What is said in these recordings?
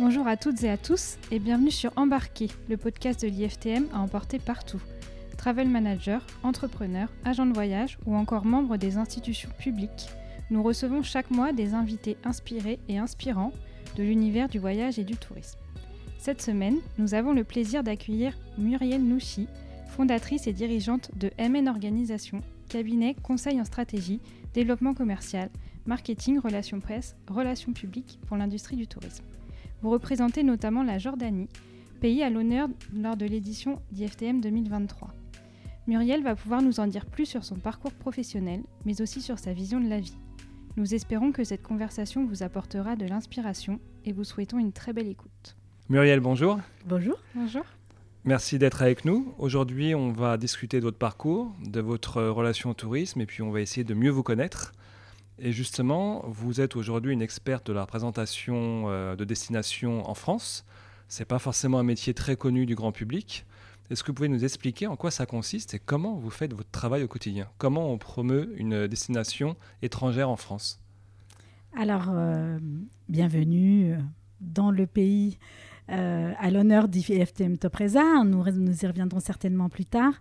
Bonjour à toutes et à tous et bienvenue sur Embarquer, le podcast de l'IFTM à emporter partout. Travel manager, entrepreneur, agent de voyage ou encore membre des institutions publiques, nous recevons chaque mois des invités inspirés et inspirants de l'univers du voyage et du tourisme. Cette semaine, nous avons le plaisir d'accueillir Muriel Nouchi, fondatrice et dirigeante de MN Organisation, cabinet conseil en stratégie, développement commercial, marketing, relations presse, relations publiques pour l'industrie du tourisme. Vous représentez notamment la Jordanie, pays à l'honneur lors de l'édition d'IFTM 2023. Muriel va pouvoir nous en dire plus sur son parcours professionnel, mais aussi sur sa vision de la vie. Nous espérons que cette conversation vous apportera de l'inspiration et vous souhaitons une très belle écoute. Muriel, bonjour. Bonjour. Bonjour. Merci d'être avec nous. Aujourd'hui, on va discuter de votre parcours, de votre relation au tourisme, et puis on va essayer de mieux vous connaître. Et justement, vous êtes aujourd'hui une experte de la représentation euh, de destination en France. Ce n'est pas forcément un métier très connu du grand public. Est-ce que vous pouvez nous expliquer en quoi ça consiste et comment vous faites votre travail au quotidien? Comment on promeut une destination étrangère en France? Alors, euh, bienvenue dans le pays euh, à l'honneur d'IFTM Topresa. Nous, y reviendrons certainement plus tard.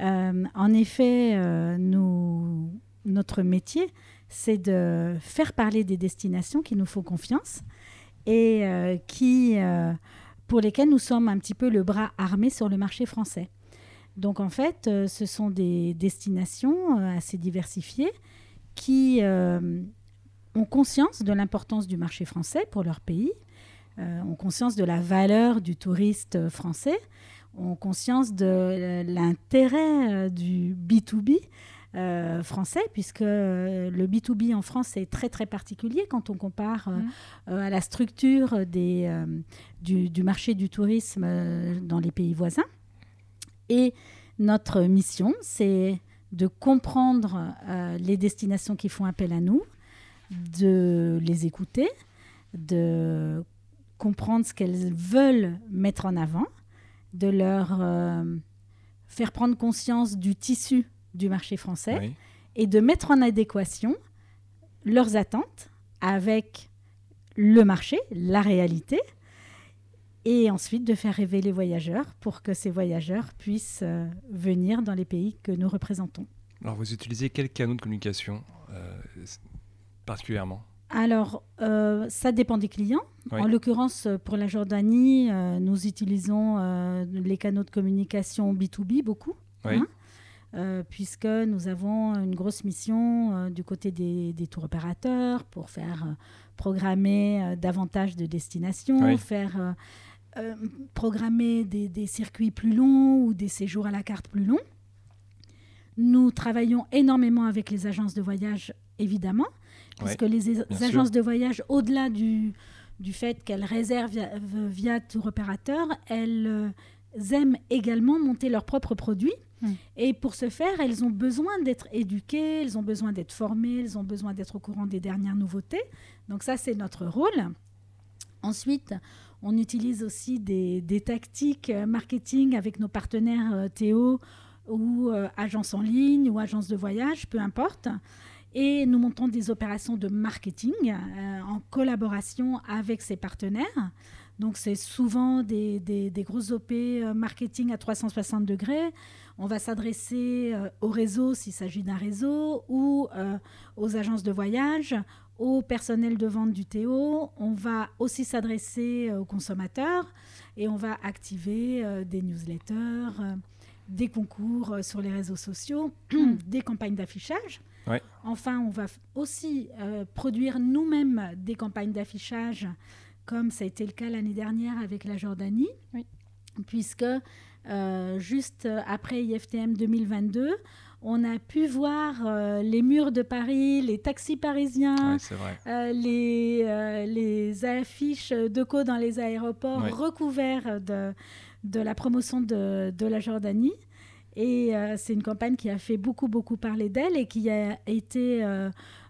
Euh, en effet, notre métier, c'est de faire parler des destinations qui nous font confiance et qui pour lesquels nous sommes un petit peu le bras armé sur le marché français. Donc en fait, euh, ce sont des destinations euh, assez diversifiées qui euh, ont conscience de l'importance du marché français pour leur pays, ont conscience de la valeur du touriste français, ont conscience de l'intérêt du B2B euh, français, puisque euh, le B2B en France est très très particulier quand on compare euh, mmh. à la structure des, du, marché du tourisme dans les pays voisins. Et notre mission, c'est de comprendre les destinations qui font appel à nous, de les écouter, de comprendre ce qu'elles veulent mettre en avant, de leur faire prendre conscience du tissu du marché français et de mettre en adéquation leurs attentes avec le marché, la réalité, et ensuite de faire rêver les voyageurs pour que ces voyageurs puissent euh, venir dans les pays que nous représentons. Alors vous utilisez quel canal de communication euh, particulièrement? Alors, euh, ça dépend des clients. En l'occurrence, pour la Jordanie, nous utilisons les canaux de communication B2B beaucoup. Hein. Euh, puisque nous avons une grosse mission euh, du côté des, tours opérateurs pour faire euh, programmer davantage de destinations, faire programmer des, circuits plus longs ou des séjours à la carte plus longs. Nous travaillons énormément avec les agences de voyage, évidemment, puisque les agences de voyage, au-delà du, du fait qu'elles réservent via, via tour opérateur, elles aiment également monter leurs propres produits. Hmm. Et pour ce faire, elles ont besoin d'être éduquées, elles ont besoin d'être formées, elles ont besoin d'être au courant des dernières nouveautés. Donc ça, c'est notre rôle. Ensuite, on utilise aussi des, tactiques marketing avec nos partenaires euh, Théo ou euh, agences en ligne ou agences de voyage, peu importe. Et nous montons des opérations de marketing euh, en collaboration avec ces partenaires. Donc c'est souvent des, des, grosses OP euh, marketing à 360 degrés. On va s'adresser euh, au réseau s'il s'agit d'un réseau ou euh, aux agences de voyage, au personnel de vente du Théo. On va aussi s'adresser aux consommateurs et on va activer des newsletters, des concours sur les réseaux sociaux, des campagnes d'affichage. Enfin, on va aussi produire nous-mêmes des campagnes d'affichage comme ça a été le cas l'année dernière avec la Jordanie, puisque euh, juste après IFTM 2022, on a pu voir euh, les murs de Paris, les taxis parisiens, euh, les, les, affiches de co dans les aéroports recouverts de, de la promotion de, de la Jordanie. Et c'est une campagne qui a fait beaucoup, beaucoup parler d'elle et qui a été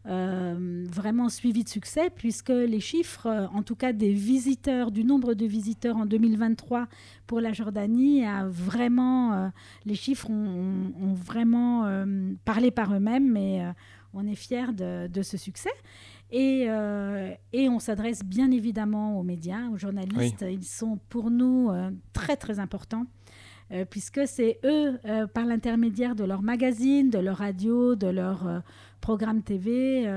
vraiment suivie de succès, puisque les chiffres, en tout cas des visiteurs, du nombre de visiteurs en 2023 pour la Jordanie, a vraiment, les chiffres ont, vraiment parlé par eux-mêmes, mais on est fiers de, de ce succès. Et, euh, et on s'adresse bien évidemment aux médias, aux journalistes. Ils sont pour nous euh, très très importants. Euh, puisque c'est eux, par l'intermédiaire de leur magazine, de leur radio, de leur programme TV,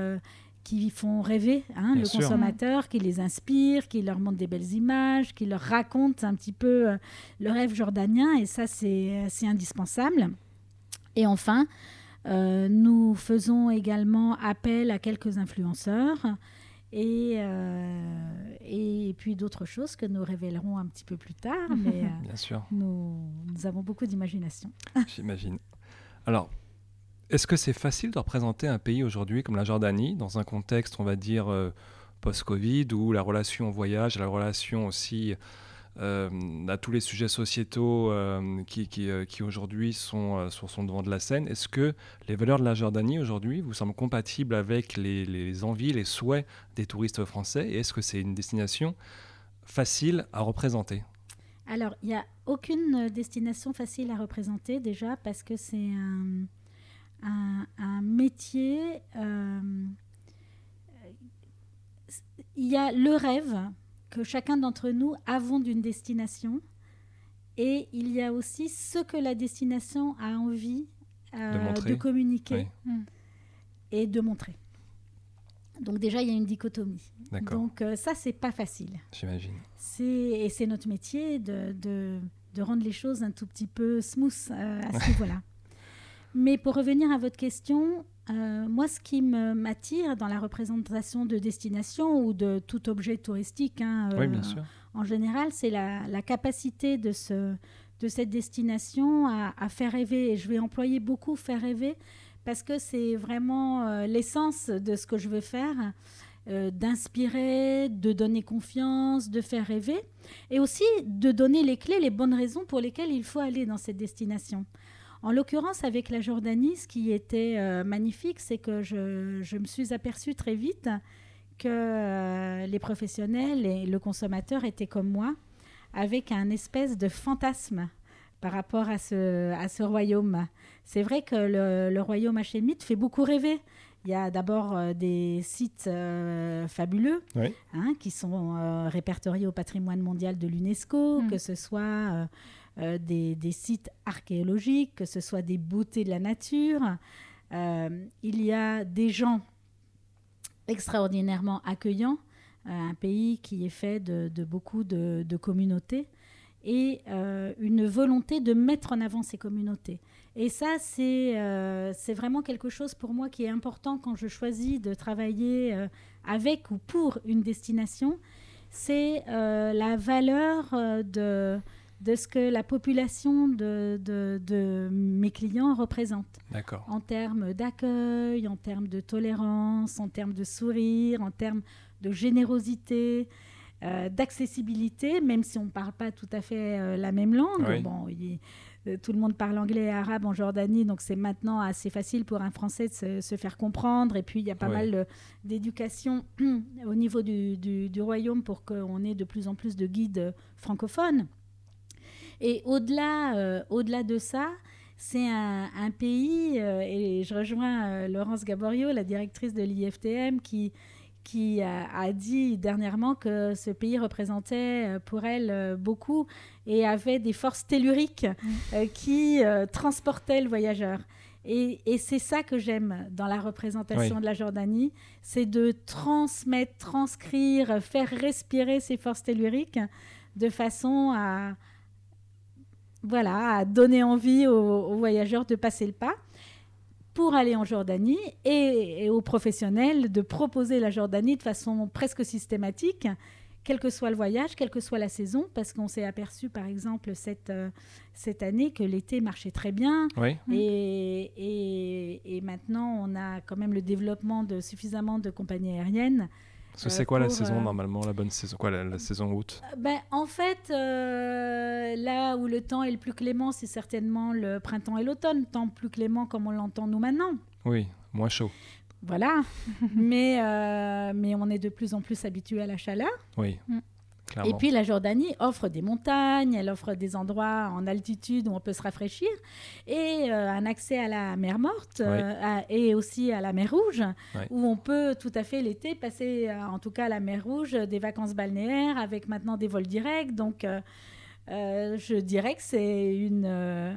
qui font rêver hein, le consommateur, qui les inspirent, qui leur montrent des belles images, qui leur racontent un petit peu le rêve jordanien. Et ça, c'est indispensable. Et enfin, euh, nous faisons également appel à quelques influenceurs et, euh, et puis d'autres choses que nous révélerons un petit peu plus tard. Mais euh, Bien sûr. Nous, nous avons beaucoup d'imagination. J'imagine. Alors, est-ce que c'est facile de représenter un pays aujourd'hui comme la Jordanie dans un contexte, on va dire, post-Covid, où la relation au voyage, la relation aussi euh, à tous les sujets sociétaux euh, euh, qui aujourd'hui sont sur son devant de la scène. Est-ce que les valeurs de la Jordanie aujourd'hui vous semblent compatibles avec les, envies, les souhaits des touristes français? Et est-ce que c'est une destination facile à représenter? Alors, il n'y a aucune destination facile à représenter déjà parce que c'est un, métier. il y a le rêve que chacun d'entre nous avons d'une destination. Et il y a aussi ce que la destination a envie euh, de, communiquer hmm. et de montrer. Donc déjà, il y a une dichotomie. Donc euh, ça, c'est pas facile. J'imagine. Et c'est notre métier de, de, de, rendre les choses un tout petit peu smooth euh, à ce niveau-là. Mais pour revenir à votre question, euh, moi, ce qui m'attire dans la représentation de destination ou de tout objet touristique, hein, euh, en général, c'est la, capacité de, ce, de cette destination à, faire rêver. Et je vais employer beaucoup faire rêver parce que c'est vraiment euh, l'essence de ce que je veux faire. d'inspirer, de donner confiance, de faire rêver, et aussi de donner les clés, les bonnes raisons pour lesquelles il faut aller dans cette destination. En l'occurrence, avec la Jordanie, ce qui était euh, magnifique, c'est que je, me suis aperçue très vite que euh, les professionnels et le consommateur étaient comme moi, avec un espèce de fantasme par rapport à ce, à ce royaume. C'est vrai que le, royaume hachémite fait beaucoup rêver. Il y a d'abord euh, des sites fabuleux hein, qui sont répertoriés au patrimoine mondial de l'UNESCO, mm. que ce soit euh, des, sites archéologiques, que ce soit des beautés de la nature. Euh, il y a des gens extraordinairement accueillants, euh, un pays qui est fait de, beaucoup de, communautés et une volonté de mettre en avant ces communautés. Et ça, c'est vraiment quelque chose pour moi qui est important quand je choisis de travailler avec ou pour une destination. C'est la valeur de, de ce que la population de, de, mes clients représente. En termes d'accueil, en termes de tolérance, en termes de sourire, en termes de générosité, euh, d'accessibilité, même si on ne parle pas tout à fait euh, la même langue. Bon, euh, tout le monde parle anglais et arabe en Jordanie, donc c'est maintenant assez facile pour un Français de se, faire comprendre. Et puis, il y a pas mal d'éducation au niveau du, du, du royaume pour qu'on ait de plus en plus de guides francophones. Et au-delà, euh, au-delà de ça, c'est un, pays, euh, et je rejoins euh, Laurence Gaborio, la directrice de l'IFTM, qui, qui a, dit dernièrement que ce pays représentait pour elle beaucoup et avait des forces telluriques mmh. qui transportaient le voyageur. Et, c'est ça que j'aime dans la représentation de la Jordanie, c'est de transmettre, transcrire, faire respirer ces forces telluriques de façon à, voilà, à donner envie aux, voyageurs de passer le pas pour aller en Jordanie et, aux professionnels de proposer la Jordanie de façon presque systématique, quel que soit le voyage, quelle que soit la saison, parce qu'on s'est aperçu par exemple cette, euh, cette année que l'été marchait très bien. Et, et, maintenant on a quand même le développement de suffisamment de compagnies aériennes c'est quoi la saison normalement, la bonne saison Quoi, la, saison août? Ben, En fait, là où le temps est le plus clément, c'est certainement le printemps et l'automne. Temps plus clément comme on l'entend nous maintenant. Oui, moins chaud. Voilà. mais, mais on est de plus en plus habitué à la chaleur. Oui. Mm. Et puis la Jordanie offre des montagnes, elle offre des endroits en altitude où on peut se rafraîchir et euh, un accès à la mer Morte euh, et aussi à la mer Rouge où on peut tout à fait l'été passer, euh, en tout cas à la mer Rouge, des vacances balnéaires avec maintenant des vols directs. Donc je dirais que c'est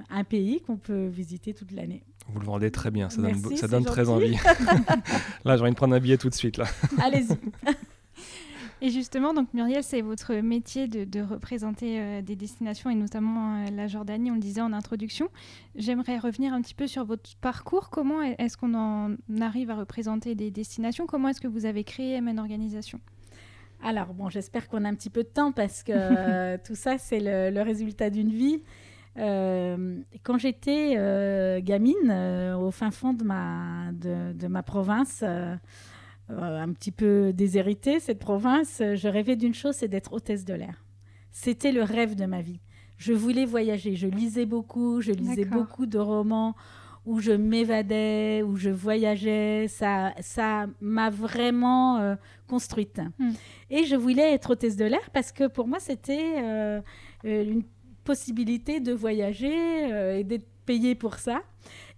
un pays qu'on peut visiter toute l'année. Vous le vendez très bien, ça donne, ça donne très envie. là, j'ai envie de prendre un billet tout de suite. Allez-y. Et justement, donc Muriel, c'est votre métier de, représenter euh, des destinations et notamment euh, la Jordanie, on le disait en introduction. J'aimerais revenir un petit peu sur votre parcours. Comment est-ce qu'on en arrive à représenter des destinations? Comment est-ce que vous avez créé MN Organisation? Alors, bon, j'espère qu'on a un petit peu de temps parce que euh, tout ça, c'est le, résultat d'une vie. quand j'étais gamine, au fin fond de ma, de, de ma province, euh, un petit peu déshéritée, cette province, je rêvais d'une chose, c'est d'être hôtesse de l'air. C'était le rêve de ma vie. Je voulais voyager. Je lisais beaucoup, je lisais beaucoup de romans où je m'évadais, où je voyageais. Ça, ça m'a vraiment euh, construite. Hmm. Et je voulais être hôtesse de l'air parce que pour moi, c'était euh, une possibilité de voyager et d'être payée pour ça.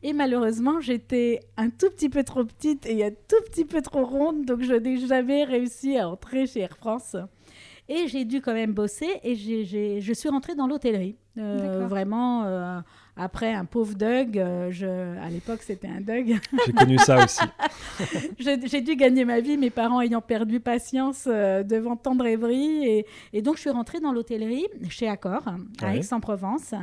Et malheureusement, j'étais un tout petit peu trop petite et un tout petit peu trop ronde, donc je n'ai jamais réussi à entrer chez Air France. Et j'ai dû quand même bosser et je suis rentrée dans l'hôtellerie. Euh, vraiment, euh, après un pauvre Doug, euh, je, à l'époque c'était un Doug. J'ai connu ça aussi. j'ai dû gagner ma vie, mes parents ayant perdu patience devant tant de rêveries. Et, et, donc je suis rentrée dans l'hôtellerie chez Accor, à Aix-en-Provence.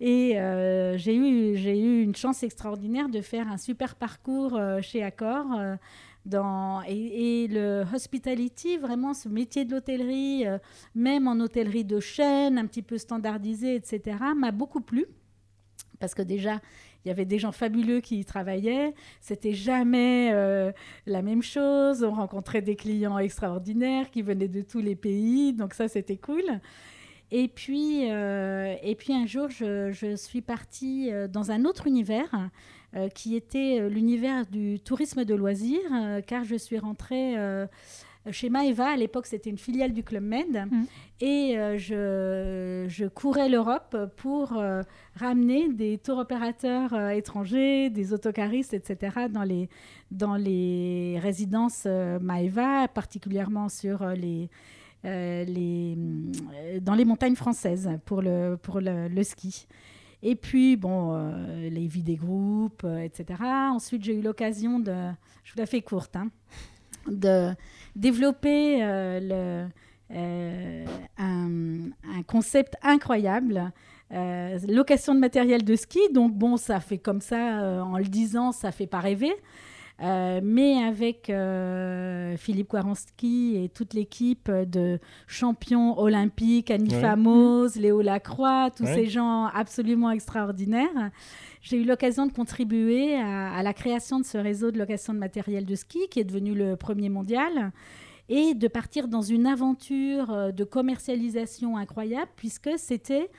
Et euh, j'ai eu, eu une chance extraordinaire de faire un super parcours euh, chez Accor. Euh, dans, et, le hospitality, vraiment ce métier de l'hôtellerie, même en hôtellerie de chaîne, un petit peu standardisé, etc., m'a beaucoup plu. Parce que déjà, il y avait des gens fabuleux qui y travaillaient. C'était jamais la même chose. On rencontrait des clients extraordinaires qui venaient de tous les pays. Donc ça, c'était cool. Et puis, euh, et puis un jour, je, suis partie euh, dans un autre univers euh, qui était l'univers du tourisme de loisirs, car je suis rentrée chez Maeva. À l'époque, c'était une filiale du Club Med. Mmh. Et je, je, courais l'Europe pour ramener des tour opérateurs étrangers, des autocaristes, etc., dans les, dans les résidences Maeva, particulièrement sur les euh, les, euh, dans les montagnes françaises pour le, pour le, ski. Et puis, bon, euh, les vies des groupes, etc. Ensuite, j'ai eu l'occasion de, je vous la fais courte, hein, de développer le, un, un, concept incroyable. location de matériel de ski, donc bon, ça fait comme ça, en le disant, ça fait pas rêver. Euh, mais avec euh, Philippe Kwaronski et toute l'équipe de champions olympiques, Annie Famos, Léo Lacroix, tous ces gens absolument extraordinaires, j'ai eu l'occasion de contribuer à, la création de ce réseau de location de matériel de ski qui est devenu le premier mondial et de partir dans une aventure euh, de commercialisation incroyable puisque c'était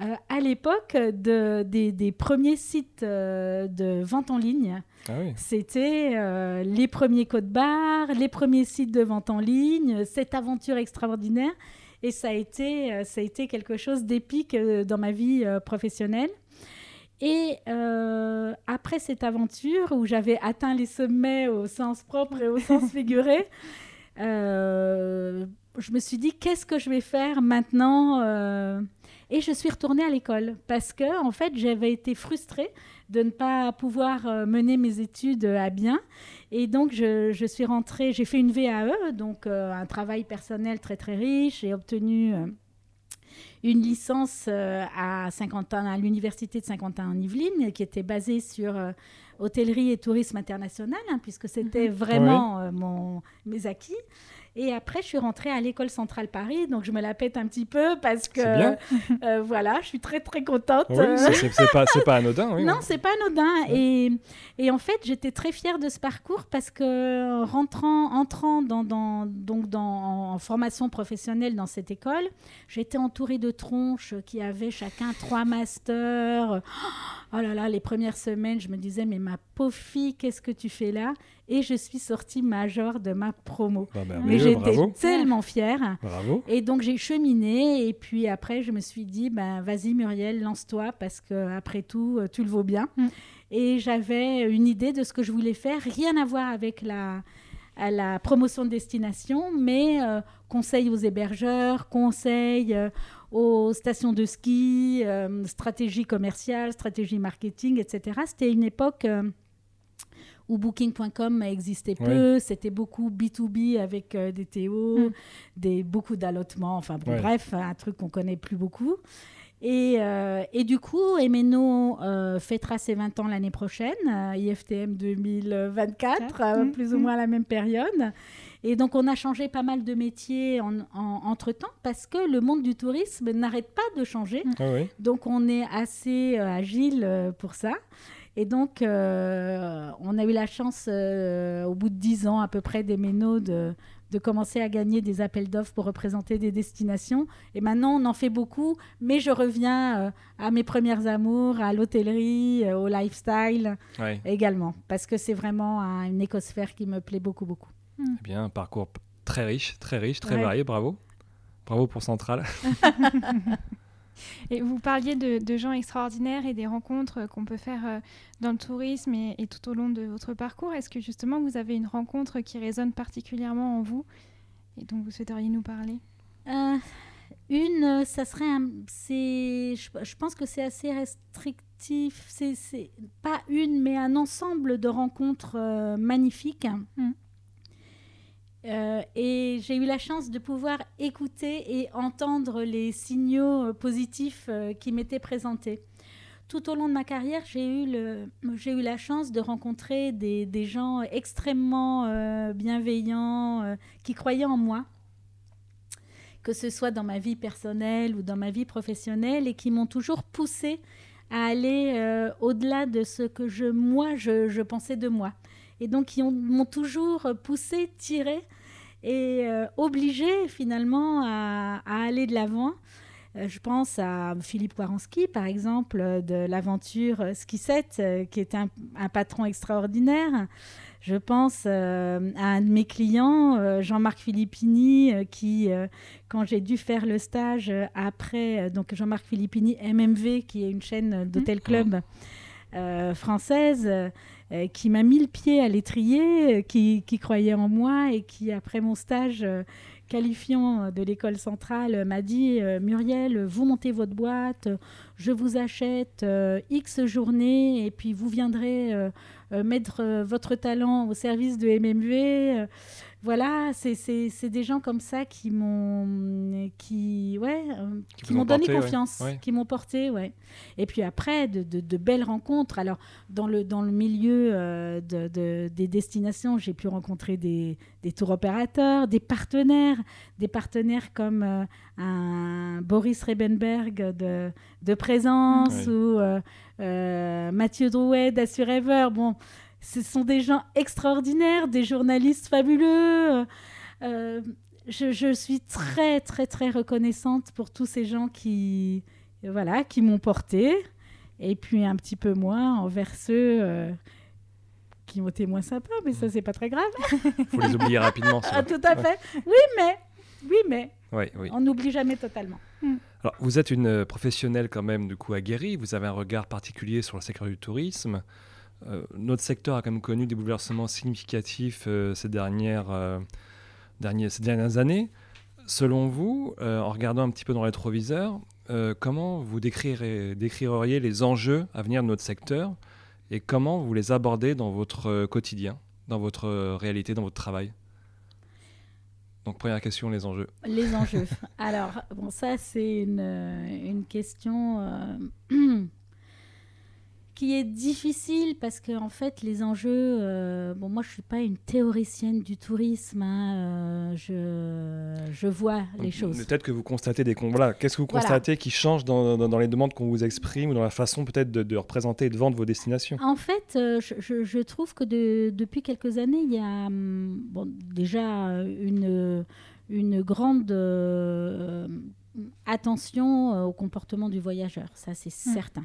euh, à l'époque de, des, premiers sites euh, de vente en ligne. Ah C'était euh, les premiers codes barres, les premiers sites de vente en ligne, cette aventure extraordinaire. Et ça a été, ça a été quelque chose d'épique dans ma vie professionnelle. Et après cette aventure où j'avais atteint les sommets au sens propre et au sens figuré, je me suis dit qu'est-ce que je vais faire maintenant et je suis retournée à l'école parce que, en fait, j'avais été frustrée de ne pas pouvoir euh, mener mes études à bien. Et donc, je, suis rentrée, j'ai fait une VAE, donc euh, un travail personnel très, très riche. J'ai obtenu euh, une licence à, Saint-Quentin, à l'université de Saint-Quentin en Yvelines, qui était basée sur hôtellerie et tourisme international, hein, puisque c'était mhm. vraiment mon, mes acquis. Et après, je suis rentrée à l'école centrale Paris, donc je me la pète un petit peu parce que euh, voilà, je suis très très contente. Oui, c'est pas, pas anodin. Oui, non, c'est pas anodin. Et, et, en fait, j'étais très fière de ce parcours parce que rentrant, entrant dans, dans, donc dans, en formation professionnelle dans cette école, j'étais entourée de tronches qui avaient chacun trois masters. Oh là là, les premières semaines, je me disais, mais ma pauvre fille, qu'est-ce que tu fais là? Et je suis sortie major de ma promo. Bah, mais j'étais tellement fière. Bravo. Et donc j'ai cheminé, et puis après, je me suis dit, ben, vas-y Muriel, lance-toi, parce que après tout, euh, tu le vaux bien. Mm. Et j'avais une idée de ce que je voulais faire, rien à voir avec la, la promotion de destination, mais euh, conseil aux hébergeurs, conseil euh, aux stations de ski, euh, stratégie commerciale, stratégie marketing, etc. C'était une époque euh, où Booking.com existait peu, c'était beaucoup B2B avec euh, des TO, mm. des, beaucoup d'allotements, enfin bref, un truc qu'on connaît plus beaucoup. Et, et, du coup, Emeno fêtera ses 20 ans l'année prochaine, IFTM 2024, mm. plus ou mm. moins à la même période. Et donc, on a changé pas mal de métiers en, entre-temps parce que le monde du tourisme n'arrête pas de changer. Ah donc, on est assez euh, agile euh, pour ça. Et donc, euh, on a eu la chance, au bout de dix ans à peu près des ménos, de, de commencer à gagner des appels d'offres pour représenter des destinations. Et maintenant, on en fait beaucoup, mais je reviens à mes premières amours, à l'hôtellerie, au lifestyle également, parce que c'est vraiment une écosphère qui me plaît beaucoup, beaucoup. Eh bien, un parcours très riche, très riche, très varié, bravo. Bravo pour Centrale. et vous parliez de, gens extraordinaires et des rencontres qu'on peut faire euh, dans le tourisme et, tout au long de votre parcours. Est-ce que justement vous avez une rencontre qui résonne particulièrement en vous et dont vous souhaiteriez nous parler? Euh, Une, ça serait un, je, je pense que c'est assez restrictif. C'est pas une, mais un ensemble de rencontres euh, magnifiques. Mmh. Euh, et j'ai eu la chance de pouvoir écouter et entendre les signaux euh, positifs euh, qui m'étaient présentés. Tout au long de ma carrière, j'ai eu, le, eu la chance de rencontrer des, gens extrêmement bienveillants qui croyaient en moi, que ce soit dans ma vie personnelle ou dans ma vie professionnelle, et qui m'ont toujours poussé à aller au-delà de ce que je, moi, je pensais de moi et donc qui m'ont toujours poussé, tiré et euh, obligé finalement à, aller de l'avant. Euh, je pense à Philippe Waranski, par exemple, de l'aventure Ski 7, euh, qui est un, patron extraordinaire. Je pense à un de mes clients, Jean-Marc Filippini, qui, quand j'ai dû faire le stage après, donc Jean-Marc Filippini, MMV, qui est une chaîne d'hôtel club française, euh, qui m'a mis le pied à l'étrier, euh, qui, croyait en moi et qui, après mon stage euh, qualifiant de l'école centrale, m'a dit Muriel, vous montez votre boîte, je vous achète X journées et puis vous viendrez mettre votre talent au service de MMV voilà, c'est des gens comme ça qui m'ont qui ouais euh, qui, m'ont donné confiance, qui m'ont porté ouais. Et puis après de, de, belles rencontres. Alors dans le dans le milieu euh, de, des destinations, j'ai pu rencontrer des, des tours opérateurs, des partenaires, des partenaires comme euh, un Boris Rebenberg de, de Présence ou Mathieu Drouet d'Assurever. Bon ce sont des gens extraordinaires, des journalistes fabuleux. Euh, je, suis très, très, très reconnaissante pour tous ces gens qui, voilà, qui m'ont porté. Et puis un petit peu moins envers ceux euh, qui ont été moins sympas, mais ça, c'est pas très grave. Il faut les oublier rapidement. Ah, tout à fait. Oui, mais, oui, mais oui, oui. on n'oublie jamais totalement. Hmm. Alors, vous êtes une professionnelle quand même, du coup, aguerrie. Vous avez un regard particulier sur le secteur du tourisme. Euh, notre secteur a quand même connu des bouleversements significatifs euh, ces, dernières, euh, dernières, ces dernières années. Selon vous, en regardant un petit peu dans le rétroviseur, comment vous décririez les enjeux à venir de notre secteur et comment vous les abordez dans votre quotidien, dans votre réalité, dans votre travail? Donc première question, les enjeux. Les enjeux. Alors, bon, ça c'est une, une question qui est difficile parce que en fait les enjeux euh, bon moi je suis pas une théoricienne du tourisme hein, euh, je, je vois les choses. peut-être que vous constatez des voilà qu'est-ce que vous constatez qui change dans, dans, les demandes qu'on vous exprime ou dans la façon peut-être de, représenter et de vendre vos destinations? En fait euh, je, je, trouve que de, depuis quelques années il y a hum, bon, déjà une une grande attention au comportement du voyageur. Ça c'est mmh. certain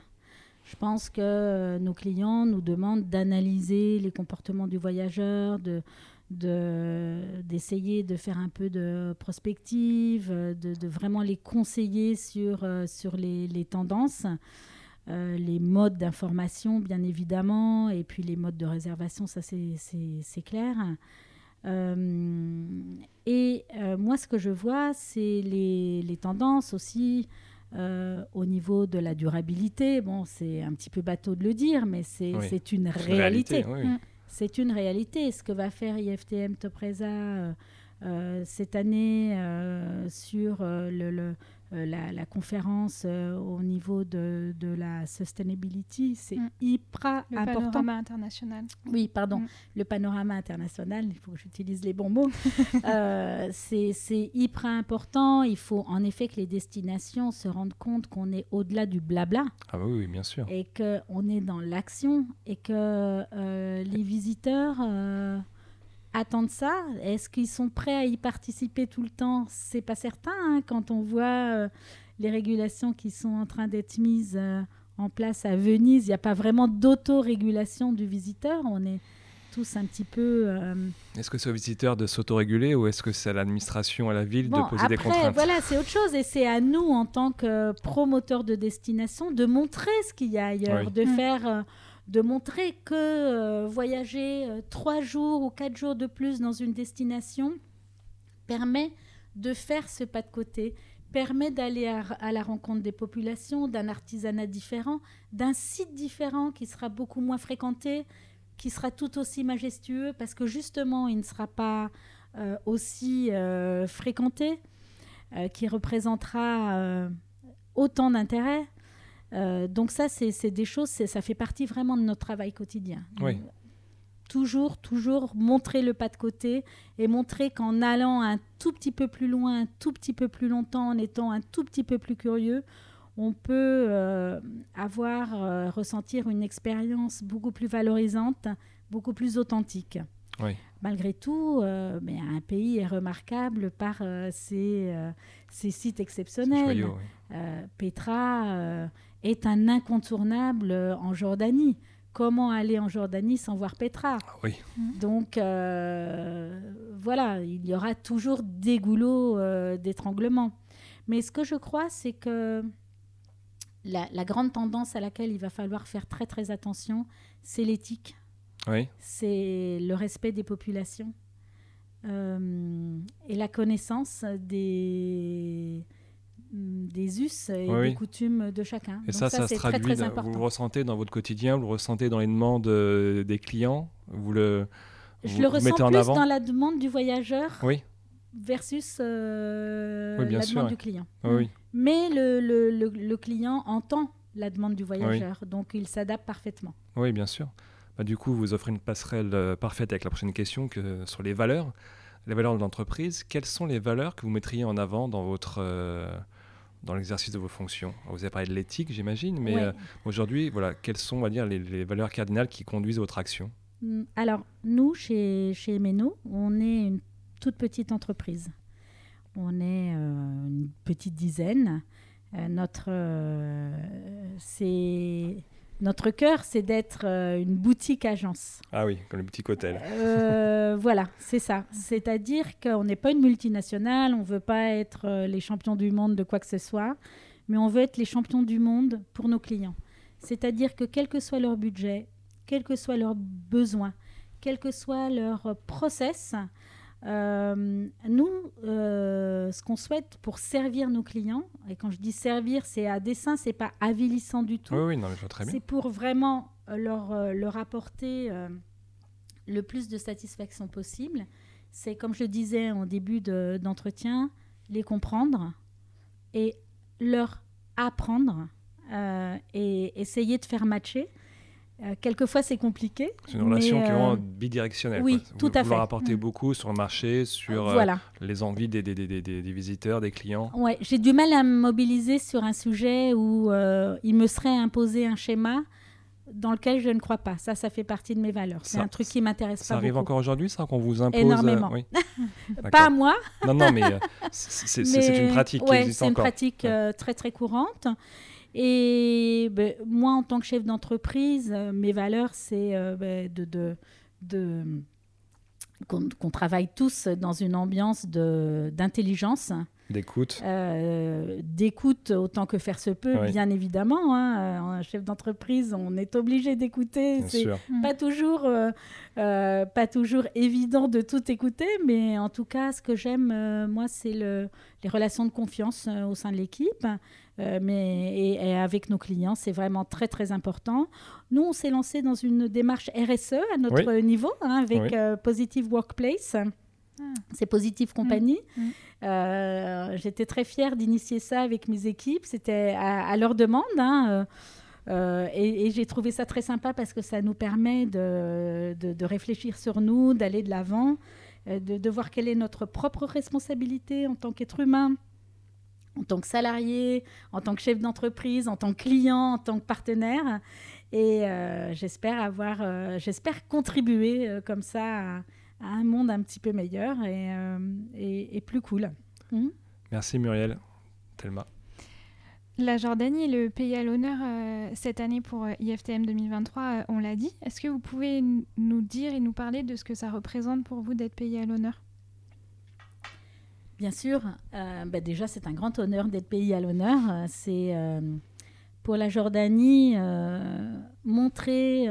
je pense que euh, nos clients nous demandent d'analyser les comportements du voyageur, de, d'essayer de, faire un peu de prospective, de, vraiment les conseiller sur, euh, sur les, tendances, euh, les modes d'information bien évidemment, et puis les modes de réservation, ça c'est clair. et moi ce que je vois, c'est les, les tendances aussi euh, au niveau de la durabilité, bon, c'est un petit peu bateau de le dire, mais c'est une réalité. Mm. C'est une réalité. Ce que va faire IFTM Topresa euh, euh, cette année sur le, la, conférence euh, au niveau de, de la sustainability, c'est mm. hyper le important. Le panorama international. Oui, pardon, mm. le panorama international, il faut que j'utilise les bons mots. euh, c'est hyper important. Il faut en effet que les destinations se rendent compte qu'on est au-delà du blabla. Ah oui, oui bien sûr. Et qu'on est dans l'action et que euh, les visiteurs attendent ça? Est-ce qu'ils sont prêts à y participer tout le temps? C'est pas certain. Hein, quand on voit euh, les régulations qui sont en train d'être mises euh, en place à Venise, il n'y a pas vraiment d'autorégulation du visiteur. On est tous un petit peu. Euh, est-ce que c'est au visiteur de s'autoréguler ou est-ce que c'est à l'administration, à la ville de poser des contraintes? Voilà, c'est autre chose et c'est à nous en tant que promoteurs de destination de montrer ce qu'il y a ailleurs, de mm. faire de montrer que euh, voyager euh, trois jours ou quatre jours de plus dans une destination permet de faire ce pas de côté, permet d'aller à, la rencontre des populations, d'un artisanat différent, d'un site différent qui sera beaucoup moins fréquenté, qui sera tout aussi majestueux parce que justement il ne sera pas euh, aussi fréquenté, qui représentera autant d'intérêt. Euh, donc ça, c'est des choses, ça fait partie vraiment de notre travail quotidien. Toujours, toujours montrer le pas de côté et montrer qu'en allant un tout petit peu plus loin, un tout petit peu plus longtemps, en étant un tout petit peu plus curieux, on peut euh, avoir, euh, ressentir une expérience beaucoup plus valorisante, beaucoup plus authentique. Malgré tout, mais un pays est remarquable par ses, sites exceptionnels. Petra est un incontournable euh, en Jordanie. Comment aller en Jordanie sans voir Petra? Ah oui. Donc euh, voilà, il y aura toujours des goulots euh, d'étranglement. Mais ce que je crois, c'est que la, grande tendance à laquelle il va falloir faire très très attention, c'est l'éthique. Oui. C'est le respect des populations et la connaissance des des us et des coutumes de chacun. Et ça, ça, se traduit, vous le ressentez dans votre quotidien, vous le ressentez dans les demandes euh, des clients vous le, Je le ressens plus dans la demande du voyageur oui. versus euh, la demande du client. Mm. Mais le, le, le, client entend la demande du voyageur, donc il s'adapte parfaitement. Oui, bien sûr. Bah, du coup, vous offrez une passerelle euh, parfaite avec la prochaine question que, sur les valeurs. Les valeurs de l'entreprise, quelles sont les valeurs que vous mettriez en avant dans votre dans l'exercice de vos fonctions Vous avez parlé de l'éthique, j'imagine, mais euh, aujourd'hui, voilà, quelles sont, on va dire, les, valeurs cardinales qui conduisent votre action? Mm, Alors, nous, chez, chez Meno, on est une toute petite entreprise. On est euh, une petite dizaine. Euh, notre, c'est notre cœur, c'est d'être euh, une boutique agence. Ah oui, comme le boutique hôtel. Euh, voilà, c'est ça. C'est-à-dire qu'on n'est pas une multinationale, on ne veut pas être euh, les champions du monde de quoi que ce soit, mais on veut être les champions du monde pour nos clients. C'est-à-dire que quel que soit leur budget, quels que soient leurs besoins, quel que soit leur process, euh, nous, euh, ce qu'on souhaite pour servir nos clients, et quand je dis servir, c'est à dessein, c'est pas avilissant du tout. Oui, oui, non, je vois très bien. C'est pour vraiment euh, leur, leur apporter le plus de satisfaction possible. C'est, comme je le disais en début d'entretien, les comprendre et leur apprendre et essayer de faire matcher. Euh, quelquefois, c'est compliqué. C'est une relation qui est vraiment bidirectionnelle. Oui, tout à fait. Vous apporter mm. beaucoup sur le marché, sur les envies des, des, des, des, visiteurs, des clients. Ouais, j'ai du mal à me mobiliser sur un sujet où il me serait imposé un schéma dans lequel je ne crois pas. Ça, ça fait partie de mes valeurs. C'est un truc qui m'intéresse pas. Ça arrive encore aujourd'hui, ça, qu'on vous impose Énormément. Oui. pas à moi. non, non, mais euh, c'est une pratique qui existe encore. C'est une pratique euh, très très courante. Et ben, moi, en tant que chef d'entreprise, euh, mes valeurs, c'est ben, de, de, de qu'on travaille tous dans une ambiance d'intelligence D'écoute. Euh, d'écoute autant que faire se peut, bien évidemment. Hein. Un chef d'entreprise, on est obligé d'écouter. C'est pas toujours, euh, euh, pas toujours évident de tout écouter, mais en tout cas, ce que j'aime, moi, c'est le, les relations de confiance au sein de l'équipe. Mais et, avec nos clients, c'est vraiment très très important. Nous, on s'est lancé dans une démarche RSE à notre niveau, hein, avec Positive Workplace. Ah. C'est Positive Compagnie. Mmh. Mmh. Euh, j'étais très fière d'initier ça avec mes équipes. C'était à, leur demande. Hein, euh, euh, et, j'ai trouvé ça très sympa parce que ça nous permet de, de, réfléchir sur nous, d'aller de l'avant, de, de, voir quelle est notre propre responsabilité en tant qu'être humain, en tant que salarié, en tant que chef d'entreprise, en tant que client, en tant que partenaire. Et j'espère avoir, j'espère contribuer comme ça à, à un monde un petit peu meilleur et, euh, plus cool. Hmm Merci Muriel. Thelma. La Jordanie est le pays à l'honneur euh, cette année pour euh, IFTM 2023, on l'a dit. Est-ce que vous pouvez nous dire et nous parler de ce que ça représente pour vous d'être pays à l'honneur? Bien sûr. Bah déjà, c'est un grand honneur d'être pays à l'honneur. C'est pour la Jordanie montrer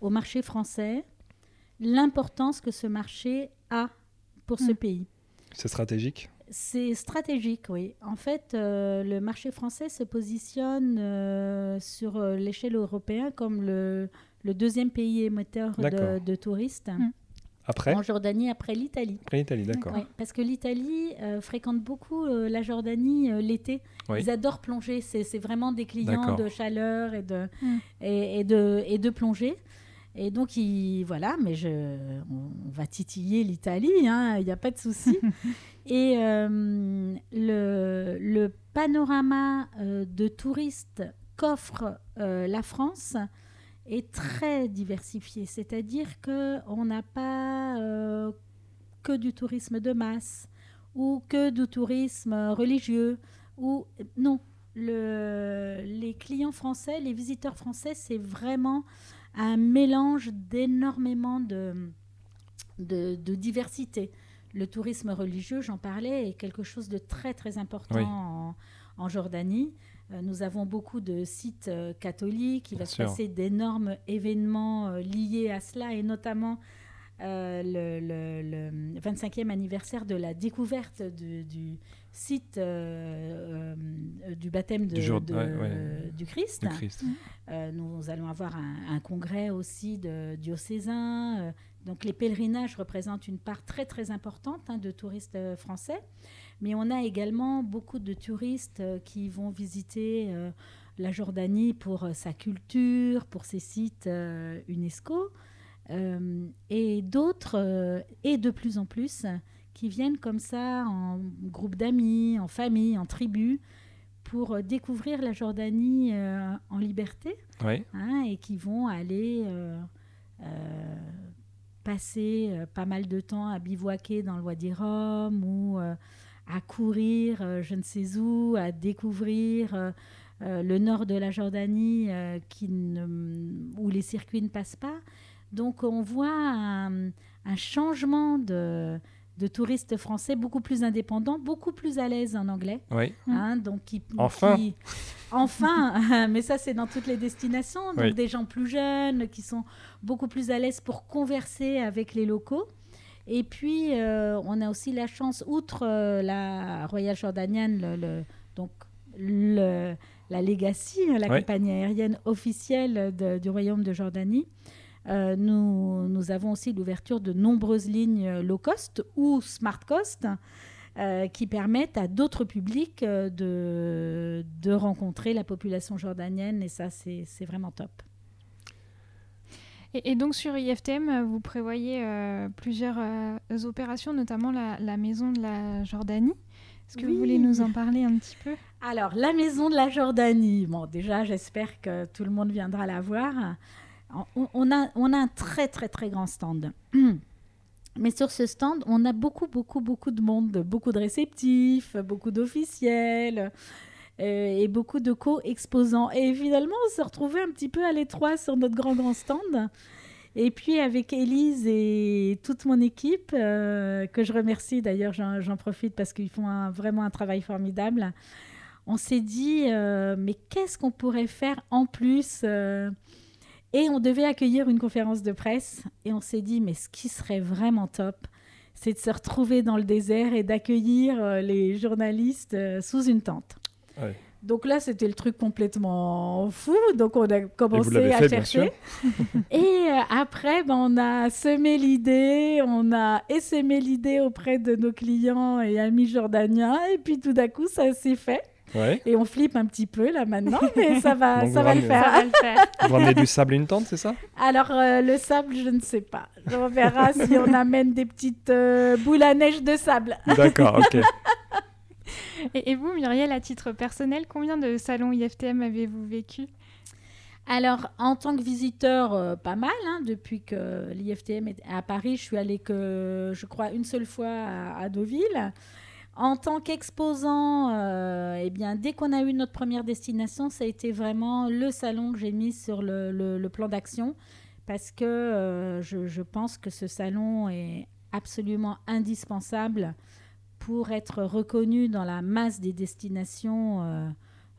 au marché français l'importance que ce marché a pour ce hmm. pays. C'est stratégique? C'est stratégique, oui. En fait, euh, le marché français se positionne euh, sur euh, l'échelle européenne comme le, deuxième pays émetteur de, touristes. Hmm. Après En Jordanie, après l'Italie. Après l'Italie, d'accord. parce que l'Italie fréquente beaucoup la Jordanie l'été. Ils adorent plonger. C'est vraiment des clients de chaleur et de, hmm. et, de, et de plongée. Et donc, il, voilà, mais je, on, va titiller l'Italie, il hein, n'y a pas de souci. et euh, le, le, panorama euh, de touristes qu'offre euh, la France est très diversifié. C'est-à-dire qu'on n'a pas que du tourisme de masse ou que du tourisme religieux. Ou, non, le, les clients français, les visiteurs français, c'est vraiment un mélange d'énormément de, de, diversité. Le tourisme religieux, j'en parlais, est quelque chose de très très important en, Jordanie. Euh, nous avons beaucoup de sites euh, catholiques. Il va se passer d'énormes événements euh, liés à cela, et notamment le, le, 25e anniversaire de la découverte du site euh, euh, du baptême de, du, Christ. Nous allons avoir un, congrès aussi de diocésains. donc les pèlerinages représentent une part très très importante hein, de touristes français. Mais on a également beaucoup de touristes qui vont visiter la Jordanie pour sa culture, pour ses sites UNESCO. et d'autres, et de plus en plus, qui viennent comme ça en groupe d'amis, en famille, en tribu, pour euh, découvrir la Jordanie euh, en liberté, hein, et qui vont aller euh, passer pas mal de temps à bivouaquer dans le Wadi Rum ou à courir je ne sais où, à découvrir le nord de la Jordanie qui où les circuits ne passent pas. Donc on voit un changement de, de touristes français beaucoup plus indépendants, beaucoup plus à l'aise en anglais. Oui. Hein, donc enfin. enfin, mais ça c'est dans toutes les destinations. Donc des gens plus jeunes qui sont beaucoup plus à l'aise pour converser avec les locaux. Et puis euh, on a aussi la chance, outre euh, la Royal Jordanienne, le, donc le, la Legacy, la compagnie aérienne officielle du Royaume de Jordanie, euh, nous, nous, avons aussi l'ouverture de nombreuses lignes low cost ou smart cost euh, qui permettent à d'autres publics de, de rencontrer la population jordanienne et ça, c'est vraiment top. Et, donc sur IFTM, vous prévoyez plusieurs opérations, notamment la, maison de la Jordanie. Est-ce que vous voulez nous en parler un petit peu? Alors, la maison de la Jordanie, bon, déjà, j'espère que tout le monde viendra la voir. On, a, on a un très, très, très grand stand. Mais sur ce stand, on a beaucoup, beaucoup, beaucoup de monde, beaucoup de réceptifs, beaucoup d'officiels euh, et beaucoup de co-exposants. Et finalement, on se retrouvait un petit peu à l'étroit sur notre grand, grand stand. Et puis avec Élise et toute mon équipe, euh, que je remercie d'ailleurs, j'en profite parce qu'ils font vraiment un travail formidable, on s'est dit, euh, mais qu'est-ce qu'on pourrait faire en plus Et on devait accueillir une conférence de presse et on s'est dit, mais ce qui serait vraiment top, c'est de se retrouver dans le désert et d'accueillir les journalistes sous une tente. Donc là, c'était le truc complètement fou. Donc on a commencé à chercher. et euh, après, ben, on a semé l'idée, on a essaimé l'idée auprès de nos clients et amis jordaniens. Et puis tout d'un coup, ça s'est fait. Et on flippe un petit peu là maintenant, mais ça va, ça va, le faire. Vous ramenez du sable et une tente, c'est ça? Alors euh, le sable, je ne sais pas. On verra si on amène des petites euh, boules à neige de sable. D'accord, ok. Et, vous, Muriel, à titre personnel, combien de salons IFTM avez-vous vécu? Alors, en tant que visiteur, euh, pas mal. Hein, depuis que l'IFTM est à Paris, je suis allée que, je crois, une seule fois à, Deauville. En tant qu'exposant, euh, eh bien, dès qu'on a eu notre première destination, ça a été vraiment le salon que j'ai mis sur le, plan d'action parce que euh, je, je, pense que ce salon est absolument indispensable pour être reconnu dans la masse des destinations euh,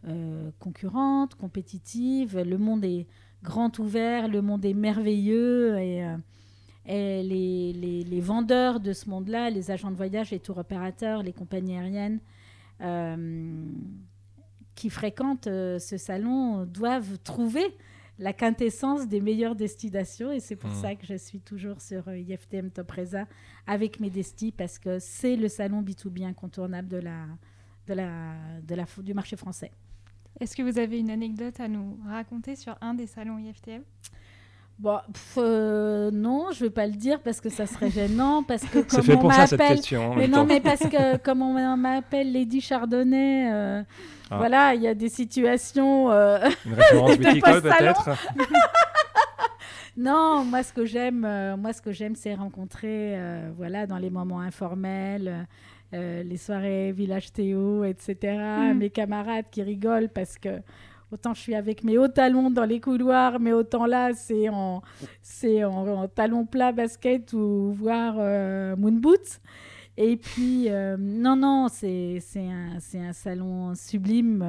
euh, concurrentes, compétitives. Le monde est grand ouvert, le monde est merveilleux et, euh, les, vendeurs de ce monde-là, les agents de voyage, les tours opérateurs, les compagnies aériennes qui fréquentent ce salon doivent trouver la quintessence des meilleures destinations. Et c'est pour hmm. ça que je suis toujours sur euh, IFTM Top Reza avec mes destis parce que c'est le salon B2B incontournable de la, de la, de la, du marché français. Est-ce que vous avez une anecdote à nous raconter sur un des salons IFTM Bon, euh, non, je ne vais pas le dire parce que ça serait gênant. Parce que comme fait on pour ça cette question. Mais non, mais parce que comme on m'appelle Lady Chardonnay, euh, ah. voilà, il y a des situations. Euh, Une référence viticole peut-être. non, moi ce que j'aime, moi ce que j'aime, c'est rencontrer, voilà, dans les moments informels. les soirées village Théo, etc. Hmm. Mes camarades qui rigolent parce que Autant je suis avec mes hauts talons dans les couloirs, mais autant là, c'est en, c'est en, talons plats basket ou voire euh, moon boots. Et puis, euh, non, non, c'est, c'est, un, c'est un salon sublime.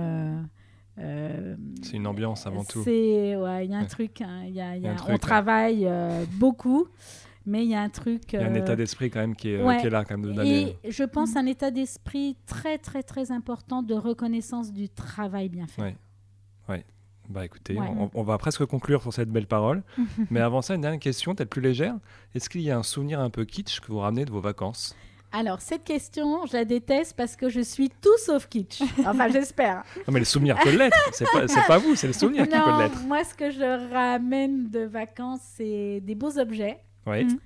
Euh, c'est une ambiance avant tout. C'est, ouais, il y a un truc, hein, y a, y a, on travaille beaucoup mais il y a un truc. Il y a un état d'esprit quand même qui est, qui est là quand même. De et je pense un état d'esprit très très très important de reconnaissance du travail bien fait. Oui. Bah écoutez, on, va presque conclure sur cette belle parole. Mais avant ça, une dernière question, peut-être plus légère. Est-ce qu'il y a un souvenir un peu kitsch que vous ramenez de vos vacances? Alors, cette question, je la déteste parce que je suis tout sauf kitsch. Enfin, j'espère. Non, mais le souvenir peut l'être. C'est pas, pas vous, c'est le souvenir qui peut l'être. Moi, ce que je ramène de vacances, c'est des beaux objets. Oui. Mhm.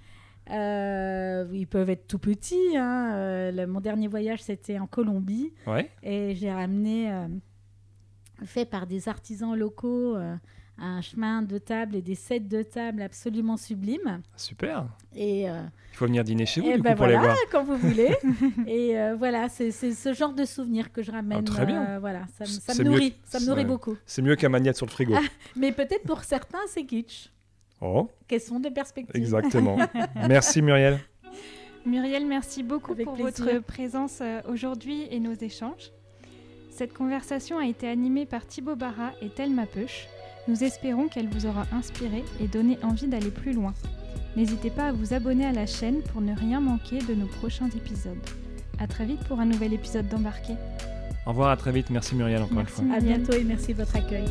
Euh, ils peuvent être tout petits. Hein. Euh, mon dernier voyage, c'était en Colombie. Ouais. Et j'ai ramené. Euh, fait par des artisans locaux, euh, un chemin de table et des sets de table absolument sublimes. Super. Et euh, il faut venir dîner chez vous du ben coup, pour les voir. quand vous voulez. et euh, voilà, c'est ce genre de souvenirs que je ramène. Ah, très bien. voilà, ça, me nourrit, ça me nourrit beaucoup. C'est mieux qu'un magnète sur le frigo. mais peut-être pour certains, c'est kitsch. Oh. Question de perspective. Exactement. merci Muriel. Muriel, merci beaucoup pour votre présence aujourd'hui et nos échanges. Cette conversation a été animée par Thibaut Barra et Thelma Peuch. Nous espérons qu'elle vous aura inspiré et donné envie d'aller plus loin. N'hésitez pas à vous abonner à la chaîne pour ne rien manquer de nos prochains épisodes. A très vite pour un nouvel épisode d'Embarqué. Au revoir, à très vite. Merci Muriel encore une fois. À bientôt et merci de votre accueil.